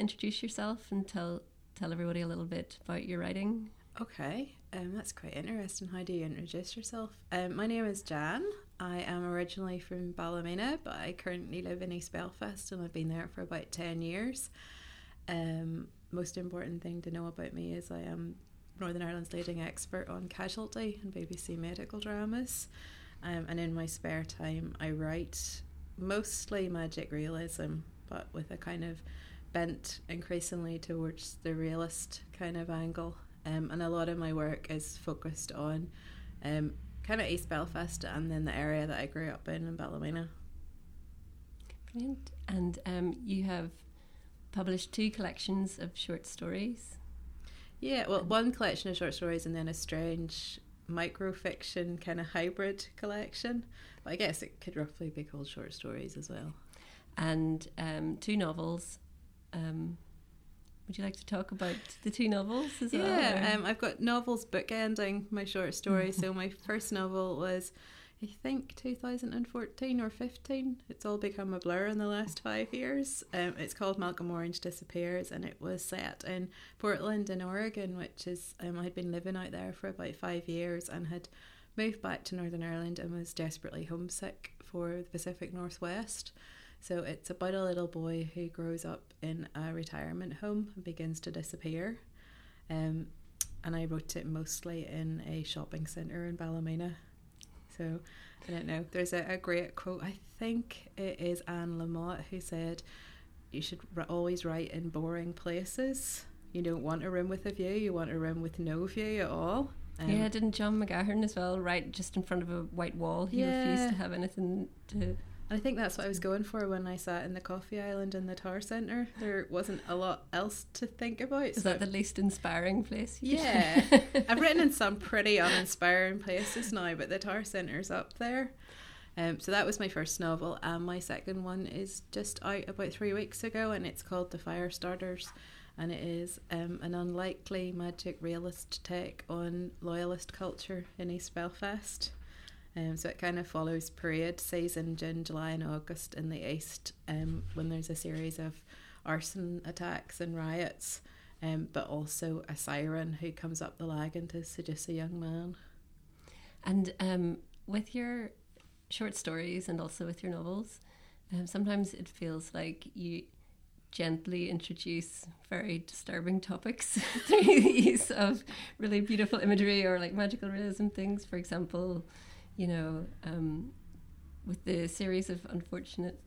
introduce yourself and tell tell everybody a little bit about your writing? Okay, um, that's quite interesting. How do you introduce yourself? Um, my name is Jan. I am originally from Ballymena, but I currently live in East Belfast and I've been there for about 10 years. Um, most important thing to know about me is I am Northern Ireland's leading expert on casualty and BBC medical dramas. Um, and in my spare time, I write mostly magic realism, but with a kind of bent increasingly towards the realist kind of angle. Um, and a lot of my work is focused on um, kind of East Belfast and then the area that I grew up in in Ballymena. Brilliant. And um, you have published two collections of short stories. Yeah, well, one collection of short stories and then a strange microfiction kind of hybrid collection. But I guess it could roughly be called short stories as well. And um, two novels. Um, would you like to talk about the two novels as yeah, well? Yeah, um, I've got novels bookending my short story. so my first novel was, I think, 2014 or 15. It's all become a blur in the last five years. Um, it's called Malcolm Orange Disappears, and it was set in Portland in Oregon, which is um, I'd been living out there for about five years and had moved back to Northern Ireland and was desperately homesick for the Pacific Northwest. So it's about a little boy who grows up in a retirement home and begins to disappear. Um, and I wrote it mostly in a shopping centre in Ballymena. So I don't know. There's a, a great quote. I think it is Anne Lamott who said, "You should r- always write in boring places. You don't want a room with a view. You want a room with no view at all." Um, yeah, didn't John McGahern as well write just in front of a white wall? He yeah. refused to have anything to I think that's what I was going for when I sat in the coffee island in the Tower Centre. There wasn't a lot else to think about. Is so that the least inspiring place? Yeah. I've written in some pretty uninspiring places now, but the Tower Centre's up there. Um, so that was my first novel, and my second one is just out about three weeks ago, and it's called The Fire Starters, and it is um, an unlikely magic realist take on loyalist culture in East Belfast. Um, so it kind of follows parade season, June, July, and August in the east um, when there's a series of arson attacks and riots, um, but also a siren who comes up the lagan to seduce a young man. And um, with your short stories and also with your novels, um, sometimes it feels like you gently introduce very disturbing topics through the use of really beautiful imagery or like magical realism things. For example, you know, um, with the series of unfortunate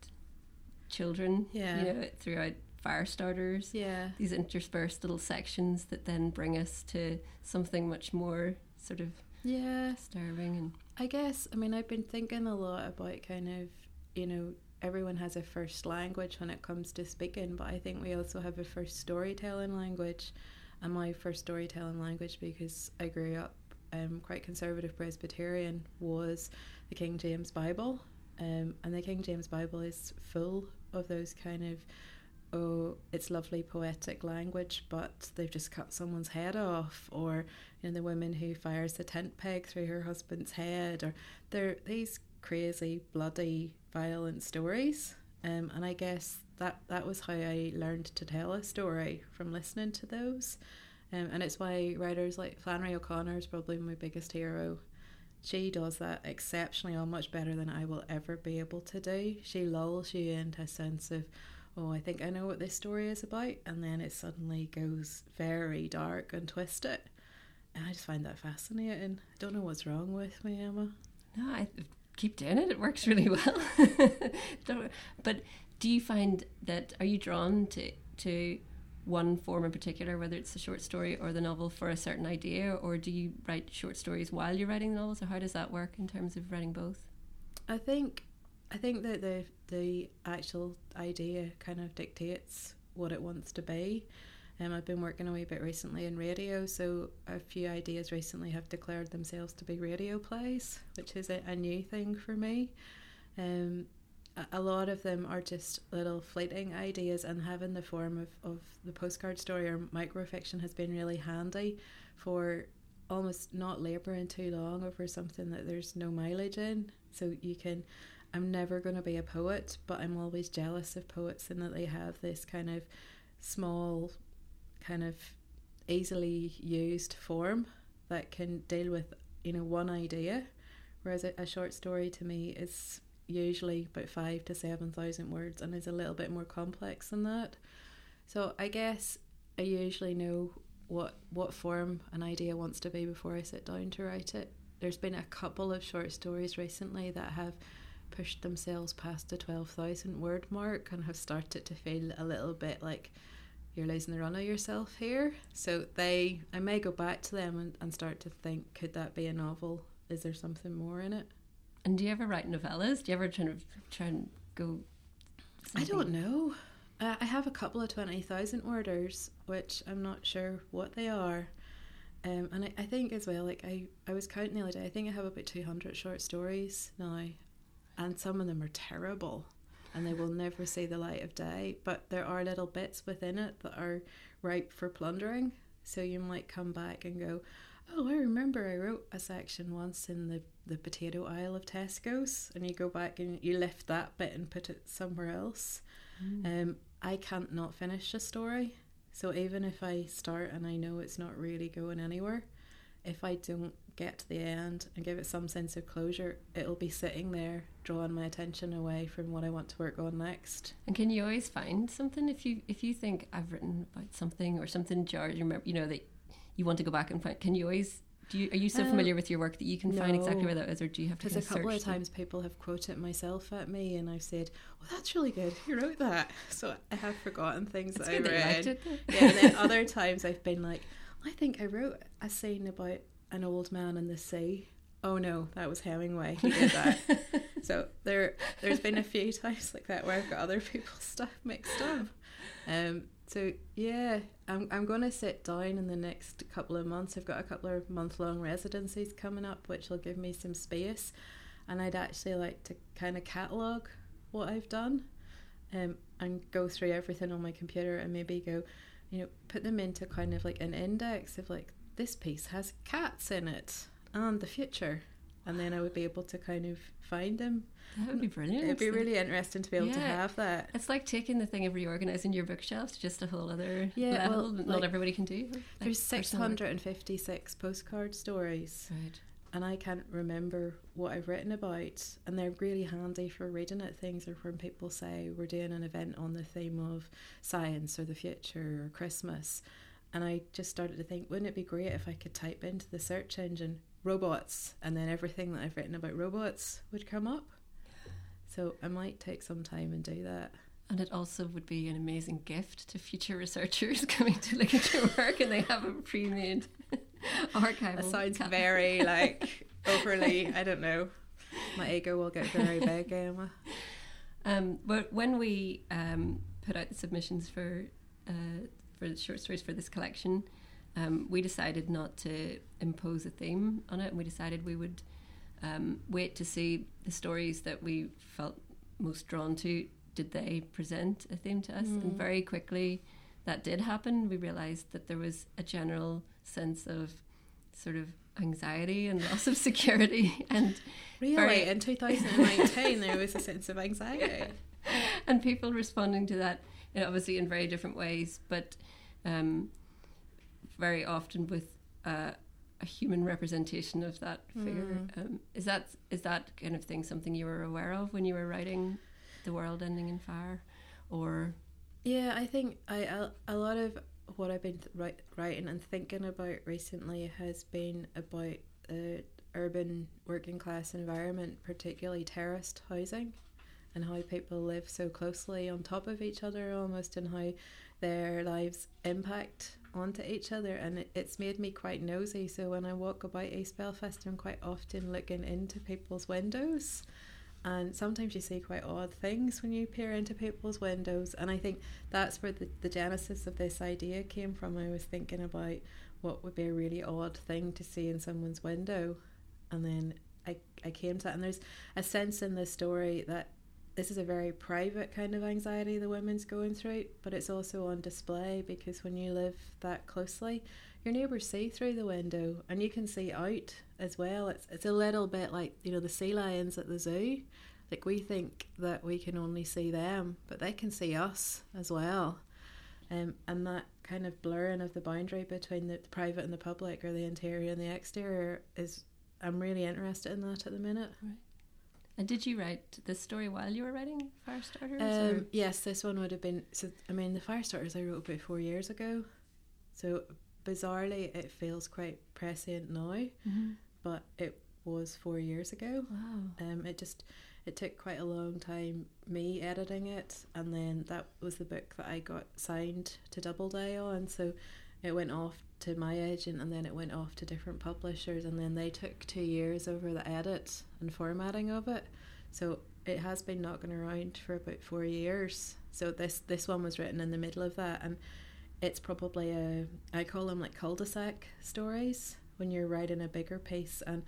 children, yeah. you know, throughout fire starters, yeah, these interspersed little sections that then bring us to something much more sort of yeah disturbing. And I guess I mean I've been thinking a lot about kind of you know everyone has a first language when it comes to speaking, but I think we also have a first storytelling language. And my first storytelling language, because I grew up um, quite conservative Presbyterian was the King James Bible. Um, and the King James Bible is full of those kind of, oh, it's lovely poetic language, but they've just cut someone's head off, or you know the woman who fires the tent peg through her husband's head, or they're these crazy, bloody, violent stories. Um, and I guess that that was how I learned to tell a story from listening to those. Um, and it's why writers like Flannery O'Connor is probably my biggest hero. She does that exceptionally well, much better than I will ever be able to do. She lulls you into a sense of, oh, I think I know what this story is about, and then it suddenly goes very dark and twisted. And I just find that fascinating. I don't know what's wrong with me, Emma. No, I keep doing it. It works really well. but do you find that are you drawn to to one form in particular, whether it's the short story or the novel, for a certain idea, or do you write short stories while you're writing the novels, or how does that work in terms of writing both? I think, I think that the the actual idea kind of dictates what it wants to be. Um, I've been working a wee bit recently in radio, so a few ideas recently have declared themselves to be radio plays, which is a, a new thing for me. Um, a lot of them are just little fleeting ideas and having the form of, of the postcard story or microfiction has been really handy for almost not labouring too long over something that there's no mileage in. So you can I'm never going to be a poet but I'm always jealous of poets in that they have this kind of small, kind of easily used form that can deal with you know one idea, whereas a, a short story to me is usually about five to seven thousand words and is a little bit more complex than that. So I guess I usually know what what form an idea wants to be before I sit down to write it. There's been a couple of short stories recently that have pushed themselves past the 12,000 word mark and have started to feel a little bit like you're losing the run of yourself here. So they, I may go back to them and, and start to think, could that be a novel? Is there something more in it? And do you ever write novellas? Do you ever try to try and go? I don't know. Uh, I have a couple of 20,000 worders, which I'm not sure what they are. Um, and I, I think as well, like I, I was counting the other day, I think I have about 200 short stories now, and some of them are terrible and they will never see the light of day. But there are little bits within it that are ripe for plundering. So you might come back and go, Oh, I remember I wrote a section once in the, the potato aisle of Tesco's, and you go back and you lift that bit and put it somewhere else. Mm. Um, I can't not finish a story. So even if I start and I know it's not really going anywhere, if I don't get to the end and give it some sense of closure, it'll be sitting there drawing my attention away from what I want to work on next. And can you always find something if you if you think I've written about something or something jars you remember you know that you want to go back and find can you always do you, are you so uh, familiar with your work that you can no, find exactly where that is, or do you have to? Because a couple of times them? people have quoted myself at me, and I've said, "Well, that's really good. You wrote that." So I have forgotten things that I read. That yeah, and then other times I've been like, "I think I wrote a scene about an old man in the sea. Oh no, that was Hemingway. He did that. so there, there's been a few times like that where I've got other people's stuff mixed up. Um, so yeah, I'm I'm gonna sit down in the next couple of months. I've got a couple of month long residencies coming up, which will give me some space, and I'd actually like to kind of catalogue what I've done, um, and go through everything on my computer and maybe go, you know, put them into kind of like an index of like this piece has cats in it and the future and then I would be able to kind of find them. That would be brilliant. It'd be really interesting to be able yeah. to have that. It's like taking the thing of reorganizing your bookshelves to just a whole other yeah, level well, that not everybody can do. Like there's 656 postcard stories. Right. And I can't remember what I've written about. And they're really handy for reading at things or when people say we're doing an event on the theme of science or the future or Christmas and I just started to think, wouldn't it be great if I could type into the search engine robots and then everything that I've written about robots would come up? So I might take some time and do that. And it also would be an amazing gift to future researchers coming to look at your work and they have a pre made archive. That sounds very like overly, I don't know. My ego will get very big, Emma. Um, but when we um, put out the submissions for uh, for the short stories for this collection, um, we decided not to impose a theme on it, and we decided we would um, wait to see the stories that we felt most drawn to. Did they present a theme to us? Mm. And very quickly, that did happen. We realized that there was a general sense of sort of anxiety and loss of security and really very, in 2019 there was a sense of anxiety and people responding to that you know, obviously in very different ways, but um, very often with uh, a human representation of that figure. Mm. Um, is that is that kind of thing something you were aware of when you were writing "The World Ending in Fire," or? Yeah, I think I a, a lot of what I've been th- writing and thinking about recently has been about the urban working class environment, particularly terraced housing and how people live so closely on top of each other almost and how their lives impact onto each other and it, it's made me quite nosy. So when I walk about East Belfast I'm quite often looking into people's windows. And sometimes you see quite odd things when you peer into people's windows. And I think that's where the, the genesis of this idea came from. I was thinking about what would be a really odd thing to see in someone's window. And then I, I came to that. And there's a sense in the story that this is a very private kind of anxiety the women's going through, but it's also on display because when you live that closely, your neighbours see through the window and you can see out as well. It's it's a little bit like, you know, the sea lions at the zoo. Like we think that we can only see them, but they can see us as well. Um, and that kind of blurring of the boundary between the private and the public or the interior and the exterior is I'm really interested in that at the minute. Right. And did you write this story while you were writing Firestarters? Um, yes, this one would have been. So I mean, the Firestarters I wrote about four years ago. So bizarrely, it feels quite prescient now, mm-hmm. but it was four years ago. Wow. Um, it just it took quite a long time me editing it, and then that was the book that I got signed to Doubleday on. So it went off to my agent and then it went off to different publishers and then they took two years over the edit and formatting of it. So it has been knocking around for about four years. So this this one was written in the middle of that and it's probably a i call them like cul-de-sac stories when you're writing a bigger piece and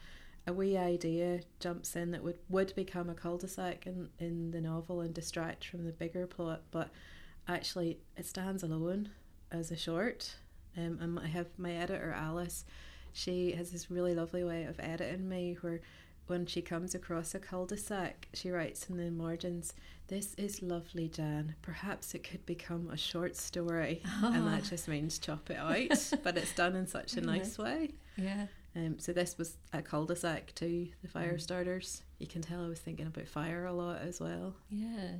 a wee idea jumps in that would would become a cul-de-sac in, in the novel and distract from the bigger plot but actually it stands alone as a short um, and I have my editor Alice. She has this really lovely way of editing me where when she comes across a cul-de-sac, she writes in the margins, "This is lovely, Jan. Perhaps it could become a short story," oh. and that just means chop it out. but it's done in such a nice way. Yeah. Um. So this was a cul-de-sac to the fire mm. starters. You can tell I was thinking about fire a lot as well. Yeah.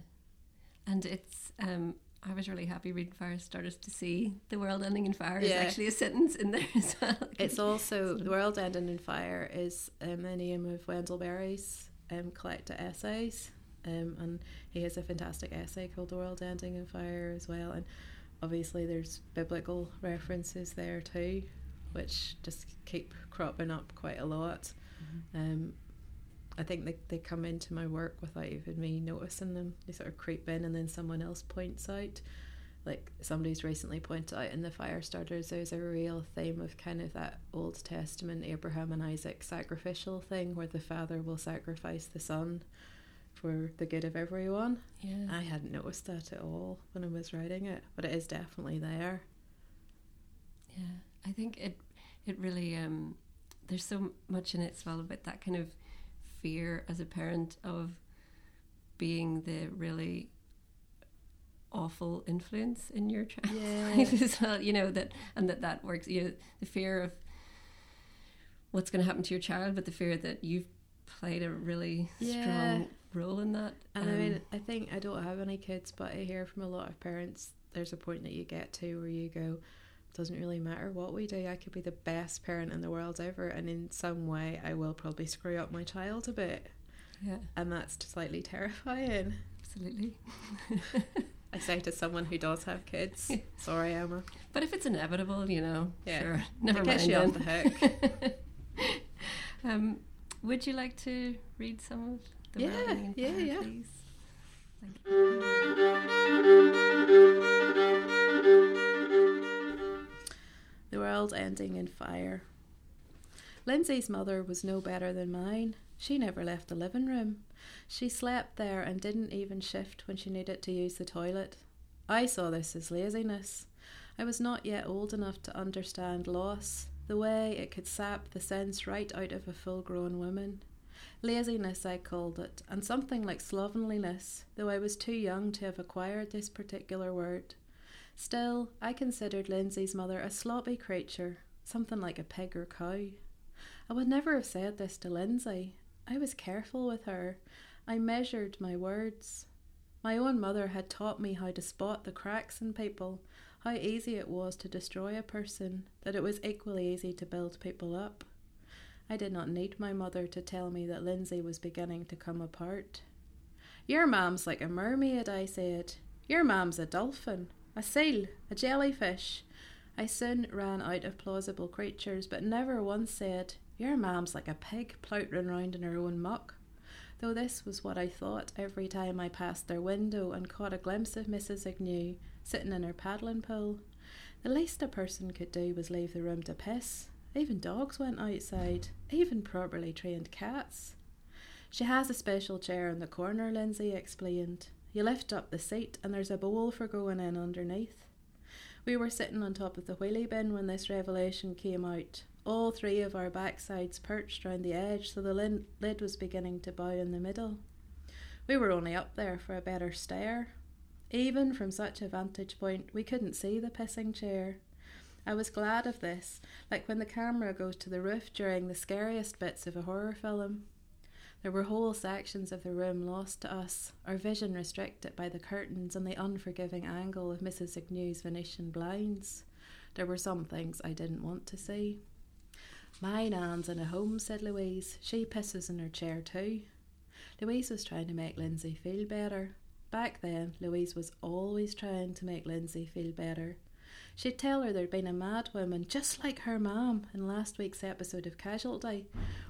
And it's um I was really happy reading Firestarters to see the world ending in fire yeah. is actually a sentence in there as well. It's also the world ending in fire is um, the name of Wendell Berry's um, collected essays, um, and he has a fantastic essay called "The World Ending in Fire" as well. And obviously, there's biblical references there too, which just keep cropping up quite a lot. Mm-hmm. Um, I think they, they come into my work without even me noticing them. They sort of creep in and then someone else points out. Like somebody's recently pointed out in the fire starters, there's a real theme of kind of that Old Testament Abraham and Isaac sacrificial thing where the father will sacrifice the son for the good of everyone. Yeah. I hadn't noticed that at all when I was writing it, but it is definitely there. Yeah. I think it it really um there's so much in it as well about that kind of fear as a parent of being the really awful influence in your child's yeah. life as well you know that and that that works you know the fear of what's going to happen to your child but the fear that you've played a really yeah. strong role in that and um, i mean i think i don't have any kids but i hear from a lot of parents there's a point that you get to where you go doesn't really matter what we do. I could be the best parent in the world ever, and in some way, I will probably screw up my child a bit. Yeah. And that's slightly terrifying. Absolutely. I say to someone who does have kids, sorry, Emma. But if it's inevitable, you know, yeah. sure, never it mind. you on the hook. um, would you like to read some of the yeah, yeah, yeah. World ending in fire. Lindsay's mother was no better than mine. She never left the living room. She slept there and didn't even shift when she needed to use the toilet. I saw this as laziness. I was not yet old enough to understand loss, the way it could sap the sense right out of a full grown woman. Laziness, I called it, and something like slovenliness, though I was too young to have acquired this particular word. Still, I considered Lindsay's mother a sloppy creature, something like a pig or cow. I would never have said this to Lindsay. I was careful with her. I measured my words. My own mother had taught me how to spot the cracks in people, how easy it was to destroy a person, that it was equally easy to build people up. I did not need my mother to tell me that Lindsay was beginning to come apart. Your mam's like a mermaid, I said. Your mam's a dolphin a seal, a jellyfish. I soon ran out of plausible creatures, but never once said, Your mam's like a pig ploutering round in her own muck. Though this was what I thought every time I passed their window and caught a glimpse of Mrs. Agnew sitting in her paddling pool. The least a person could do was leave the room to piss. Even dogs went outside, even properly trained cats. She has a special chair in the corner, Lindsay explained. You lift up the seat, and there's a bowl for going in underneath. We were sitting on top of the wheelie bin when this revelation came out. All three of our backsides perched round the edge, so the lid was beginning to bow in the middle. We were only up there for a better stare. Even from such a vantage point, we couldn't see the pissing chair. I was glad of this, like when the camera goes to the roof during the scariest bits of a horror film. There were whole sections of the room lost to us, our vision restricted by the curtains and the unforgiving angle of Mrs. Agnew's Venetian blinds. There were some things I didn't want to see. My nan's in a home, said Louise. She pisses in her chair too. Louise was trying to make Lindsay feel better. Back then, Louise was always trying to make Lindsay feel better. She'd tell her there'd been a mad woman just like her mum in last week's episode of Casualty,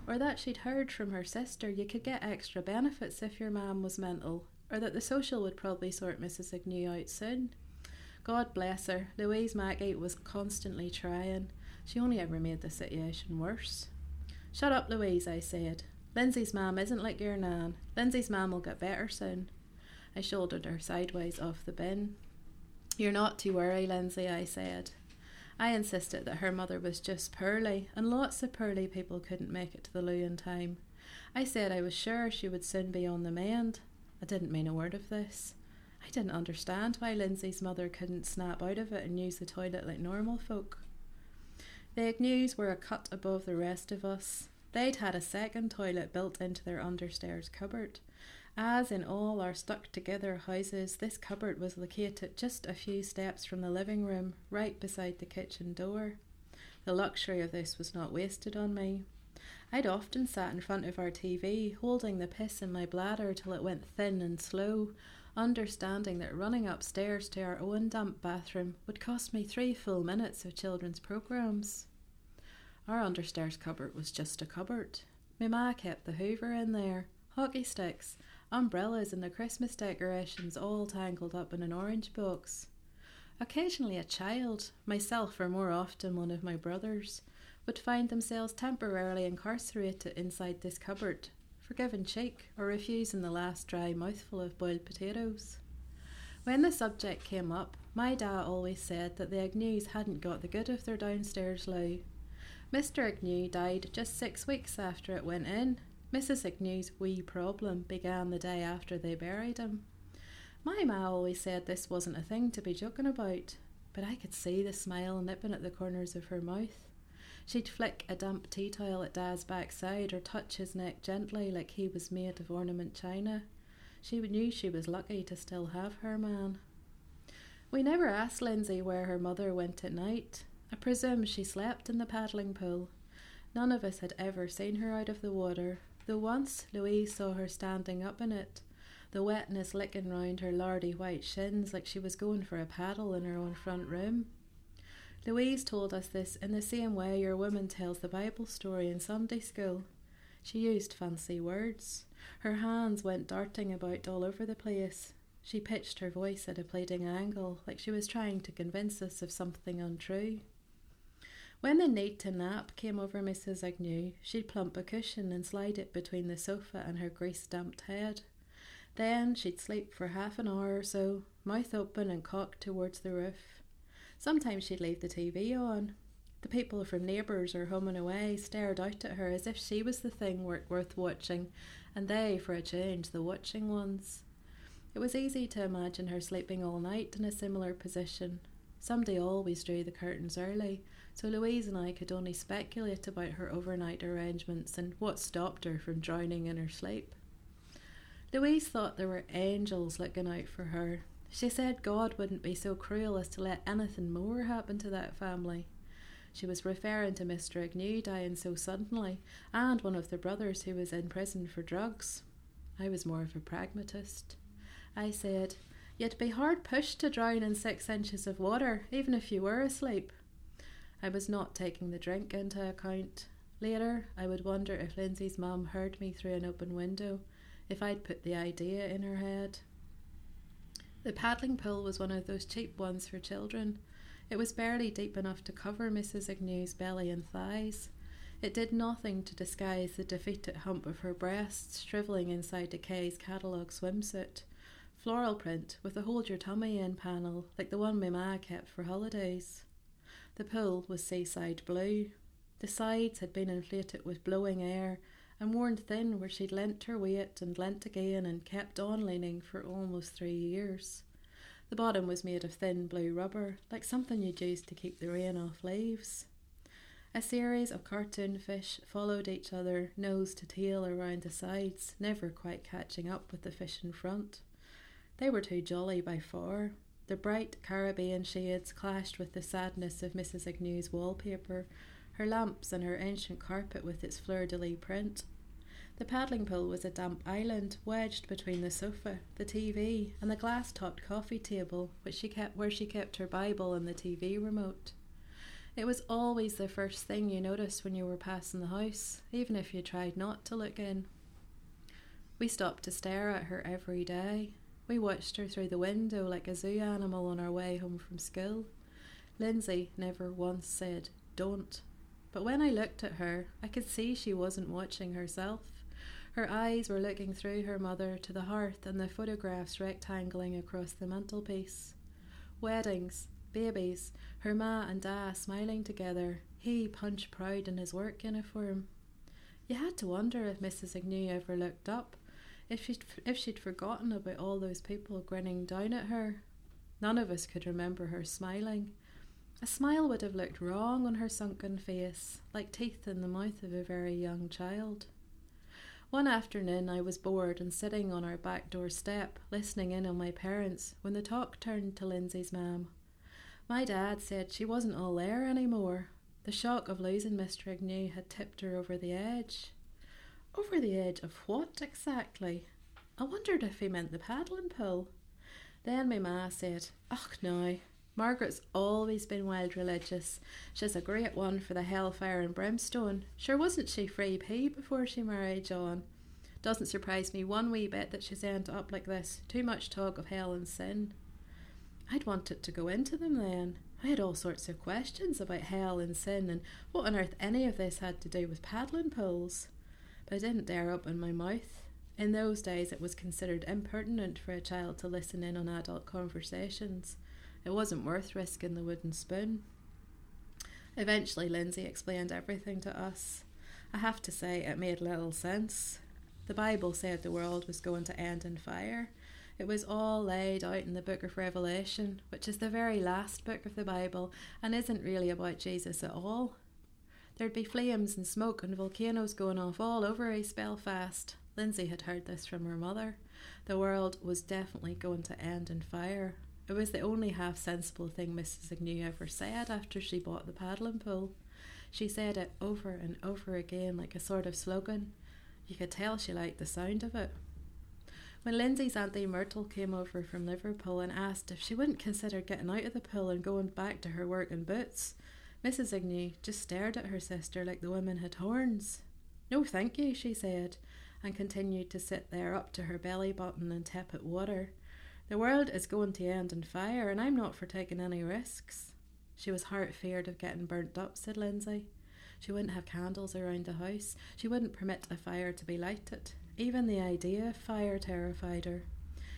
or that she'd heard from her sister you could get extra benefits if your mum was mental, or that the social would probably sort Mrs. Agnew out soon. God bless her, Louise Mackey was constantly trying. She only ever made the situation worse. Shut up, Louise, I said. Lindsay's mam isn't like your nan. Lindsay's mam will get better soon. I shouldered her sideways off the bin. You're not to worry, Lindsay, I said. I insisted that her mother was just poorly, and lots of poorly people couldn't make it to the loo in time. I said I was sure she would soon be on the mend. I didn't mean a word of this. I didn't understand why Lindsay's mother couldn't snap out of it and use the toilet like normal folk. The Agnews were a cut above the rest of us. They'd had a second toilet built into their understairs cupboard. As in all our stuck together houses, this cupboard was located just a few steps from the living room, right beside the kitchen door. The luxury of this was not wasted on me. I'd often sat in front of our TV, holding the piss in my bladder till it went thin and slow, understanding that running upstairs to our own damp bathroom would cost me three full minutes of children's programmes. Our understairs cupboard was just a cupboard. My ma kept the hoover in there, hockey sticks, umbrellas, and the Christmas decorations all tangled up in an orange box. Occasionally, a child, myself or more often one of my brothers, would find themselves temporarily incarcerated inside this cupboard forgiving cheek, or refusing the last dry mouthful of boiled potatoes. When the subject came up, my dad always said that the Agnews hadn't got the good of their downstairs loo. Mr. Agnew died just six weeks after it went in. Mrs. Agnew's wee problem began the day after they buried him. My ma always said this wasn't a thing to be joking about, but I could see the smile nipping at the corners of her mouth. She'd flick a damp tea towel at Dad's backside or touch his neck gently like he was made of ornament china. She knew she was lucky to still have her man. We never asked Lindsay where her mother went at night. I presume she slept in the paddling pool. None of us had ever seen her out of the water, though once Louise saw her standing up in it, the wetness licking round her lardy white shins like she was going for a paddle in her own front room. Louise told us this in the same way your woman tells the Bible story in Sunday school. She used fancy words. Her hands went darting about all over the place. She pitched her voice at a pleading angle, like she was trying to convince us of something untrue. When the need to nap came over Mrs. Agnew, she'd plump a cushion and slide it between the sofa and her grease damped head. Then she'd sleep for half an hour or so, mouth open and cocked towards the roof. Sometimes she'd leave the TV on. The people from neighbours or home and away stared out at her as if she was the thing worth watching, and they, for a change, the watching ones. It was easy to imagine her sleeping all night in a similar position. Somebody always drew the curtains early, so Louise and I could only speculate about her overnight arrangements and what stopped her from drowning in her sleep. Louise thought there were angels looking out for her, she said God wouldn't be so cruel as to let anything more happen to that family. She was referring to Mr. Agnew dying so suddenly, and one of the brothers who was in prison for drugs. I was more of a pragmatist. I said, You'd be hard pushed to drown in six inches of water, even if you were asleep. I was not taking the drink into account. Later, I would wonder if Lindsay's mum heard me through an open window, if I'd put the idea in her head. The paddling pool was one of those cheap ones for children. It was barely deep enough to cover Mrs. Agnew's belly and thighs. It did nothing to disguise the defeated hump of her breasts shrivelling inside Decay's catalogue swimsuit. Floral print with a hold your tummy in panel, like the one my ma kept for holidays. The pool was seaside blue. The sides had been inflated with blowing air and worn thin where she'd lent her weight and lent again and kept on leaning for almost three years. The bottom was made of thin blue rubber, like something you'd use to keep the rain off leaves. A series of cartoon fish followed each other, nose to tail around the sides, never quite catching up with the fish in front. They were too jolly by far. The bright Caribbean shades clashed with the sadness of Mrs. Agnew's wallpaper, her lamps and her ancient carpet with its fleur de lis print. The paddling pool was a damp island wedged between the sofa, the TV, and the glass topped coffee table which she kept where she kept her Bible and the TV remote. It was always the first thing you noticed when you were passing the house, even if you tried not to look in. We stopped to stare at her every day. We watched her through the window like a zoo animal on our way home from school. Lindsay never once said, Don't. But when I looked at her, I could see she wasn't watching herself. Her eyes were looking through her mother to the hearth and the photographs rectangling across the mantelpiece. Weddings, babies, her ma and da smiling together, he punch proud in his work uniform. You had to wonder if Mrs. Agnew ever looked up, if she'd, if she'd forgotten about all those people grinning down at her. None of us could remember her smiling. A smile would have looked wrong on her sunken face, like teeth in the mouth of a very young child. One afternoon I was bored and sitting on our back door step, listening in on my parents, when the talk turned to Lindsay's mam. My dad said she wasn't all there anymore. The shock of losing Mr. Agnew had tipped her over the edge. Over the edge of what exactly? I wondered if he meant the paddling pool. Then my ma said, Och no, Margaret's always been wild religious. She's a great one for the hellfire and brimstone. Sure wasn't she Free P before she married John? Doesn't surprise me one wee bit that she's ended up like this. Too much talk of hell and sin. I'd wanted to go into them then. I had all sorts of questions about hell and sin and what on earth any of this had to do with paddling pools. But I didn't dare open my mouth. In those days, it was considered impertinent for a child to listen in on adult conversations. It wasn't worth risking the wooden spoon. Eventually, Lindsay explained everything to us. I have to say, it made little sense. The Bible said the world was going to end in fire. It was all laid out in the book of Revelation, which is the very last book of the Bible and isn't really about Jesus at all. There'd be flames and smoke and volcanoes going off all over East Belfast. Lindsay had heard this from her mother. The world was definitely going to end in fire, it was the only half sensible thing Mrs. Agnew ever said after she bought the paddling pool. She said it over and over again like a sort of slogan. You could tell she liked the sound of it. When Lindsay's Auntie Myrtle came over from Liverpool and asked if she wouldn't consider getting out of the pool and going back to her work in boots, Mrs. Agnew just stared at her sister like the women had horns. No, thank you, she said, and continued to sit there up to her belly button in tepid water. The world is going to end in fire, and I'm not for taking any risks. She was heart feared of getting burnt up, said Lindsay. She wouldn't have candles around the house. She wouldn't permit a fire to be lighted. Even the idea of fire terrified her.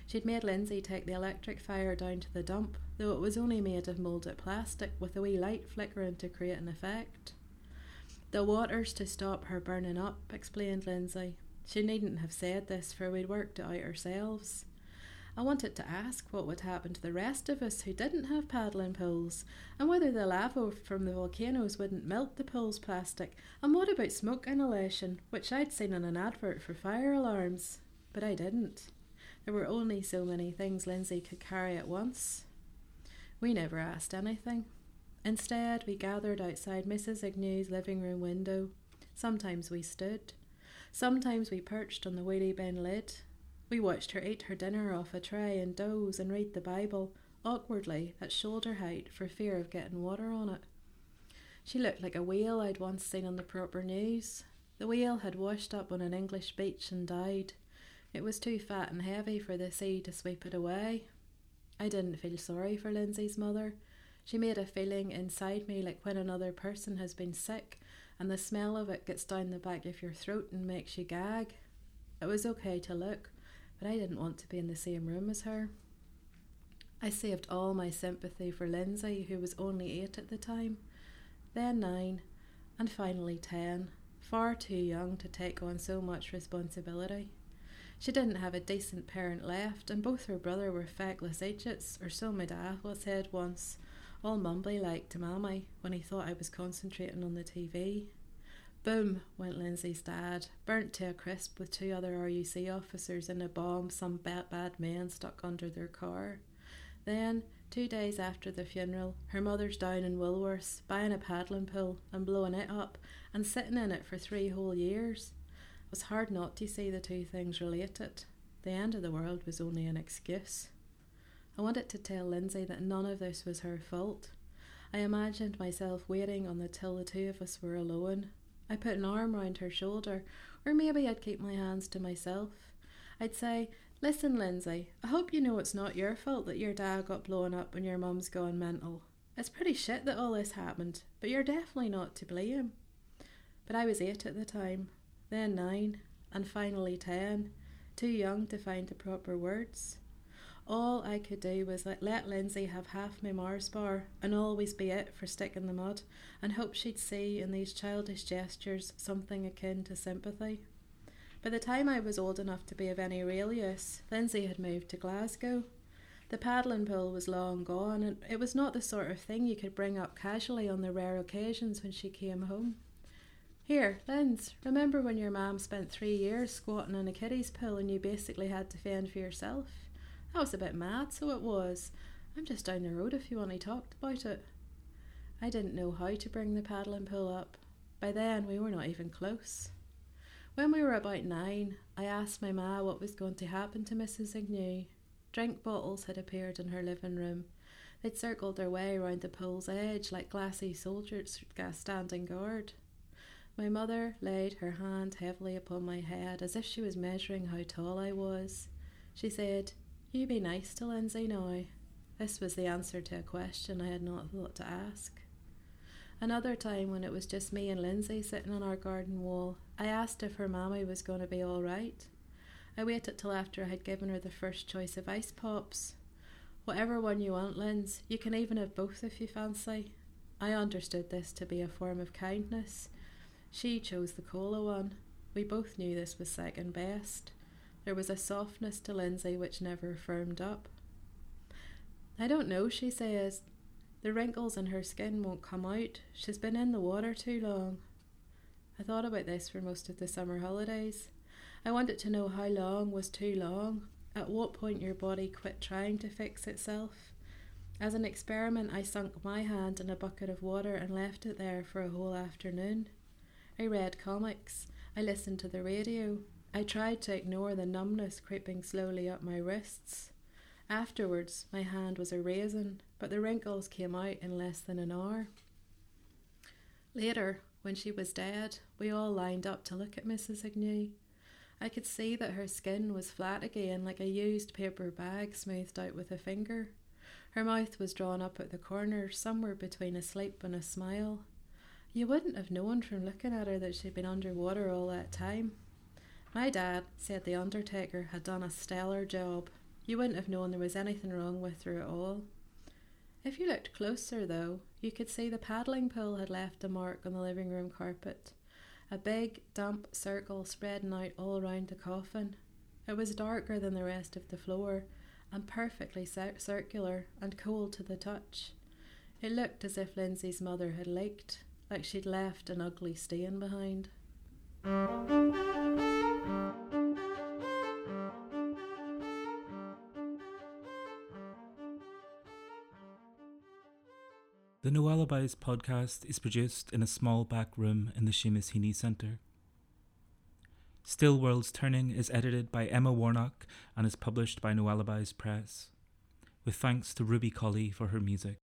She'd made Lindsay take the electric fire down to the dump, though it was only made of moulded plastic with a wee light flickering to create an effect. The water's to stop her burning up, explained Lindsay. She needn't have said this, for we'd worked it out ourselves. I wanted to ask what would happen to the rest of us who didn't have paddling pools, and whether the lava from the volcanoes wouldn't melt the pool's plastic, and what about smoke inhalation, which I'd seen in an advert for fire alarms. But I didn't. There were only so many things Lindsay could carry at once. We never asked anything. Instead, we gathered outside Mrs. Agnew's living room window. Sometimes we stood. Sometimes we perched on the wheelie bin lid we watched her eat her dinner off a tray and doze and read the Bible, awkwardly, at shoulder height, for fear of getting water on it. She looked like a whale I'd once seen on the proper news. The whale had washed up on an English beach and died. It was too fat and heavy for the sea to sweep it away. I didn't feel sorry for Lindsay's mother. She made a feeling inside me like when another person has been sick and the smell of it gets down the back of your throat and makes you gag. It was okay to look, but I didn't want to be in the same room as her. I saved all my sympathy for Lindsay, who was only eight at the time, then nine, and finally ten, far too young to take on so much responsibility. She didn't have a decent parent left, and both her brother were feckless idiots, or so my dad was said once, all mumbly like to mammy when he thought I was concentrating on the TV. Boom went Lindsay's dad, burnt to a crisp with two other RUC officers in a bomb some bad, bad men stuck under their car. Then, two days after the funeral, her mother's down in Woolworths buying a paddling pool and blowing it up and sitting in it for three whole years. It was hard not to see the two things related. The end of the world was only an excuse. I wanted to tell Lindsay that none of this was her fault. I imagined myself waiting on the till the two of us were alone. I put an arm round her shoulder, or maybe I'd keep my hands to myself. I'd say, Listen, Lindsay, I hope you know it's not your fault that your dad got blown up and your mum's gone mental. It's pretty shit that all this happened, but you're definitely not to blame. But I was eight at the time then nine, and finally ten, too young to find the proper words. All I could do was let, let Lindsay have half my Mars bar and always be it for sticking the mud, and hope she'd see in these childish gestures something akin to sympathy. By the time I was old enough to be of any real use, Lindsay had moved to Glasgow. The paddling pool was long gone, and it was not the sort of thing you could bring up casually on the rare occasions when she came home. Here, Linz, remember when your mum spent three years squatting in a kiddie's pool and you basically had to fend for yourself? That was a bit mad, so it was. I'm just down the road if you want to talk about it. I didn't know how to bring the paddling pool up. By then, we were not even close. When we were about nine, I asked my ma what was going to happen to Mrs. Agnew. Drink bottles had appeared in her living room. They'd circled their way round the pool's edge like glassy soldiers standing guard. My mother laid her hand heavily upon my head as if she was measuring how tall I was. She said, You be nice to Lindsay now. This was the answer to a question I had not thought to ask. Another time, when it was just me and Lindsay sitting on our garden wall, I asked if her mammy was going to be all right. I waited till after I had given her the first choice of ice pops. Whatever one you want, Linz, you can even have both if you fancy. I understood this to be a form of kindness, she chose the cola one. We both knew this was second best. There was a softness to Lindsay which never firmed up. I don't know, she says. The wrinkles in her skin won't come out. She's been in the water too long. I thought about this for most of the summer holidays. I wanted to know how long was too long, at what point your body quit trying to fix itself. As an experiment, I sunk my hand in a bucket of water and left it there for a whole afternoon. I read comics. I listened to the radio. I tried to ignore the numbness creeping slowly up my wrists. Afterwards, my hand was a raisin, but the wrinkles came out in less than an hour. Later, when she was dead, we all lined up to look at Mrs. Agnew. I could see that her skin was flat again, like a used paper bag smoothed out with a finger. Her mouth was drawn up at the corners, somewhere between a sleep and a smile. You wouldn't have known from looking at her that she'd been underwater all that time. My dad said the undertaker had done a stellar job. You wouldn't have known there was anything wrong with her at all. If you looked closer, though, you could see the paddling pool had left a mark on the living room carpet. A big, damp circle spreading out all round the coffin. It was darker than the rest of the floor, and perfectly circular and cold to the touch. It looked as if Lindsay's mother had leaked, like she'd left an ugly stain behind. The No Alibis podcast is produced in a small back room in the Seamus Heaney Centre. Still Worlds Turning is edited by Emma Warnock and is published by No Alibis Press, with thanks to Ruby Colley for her music.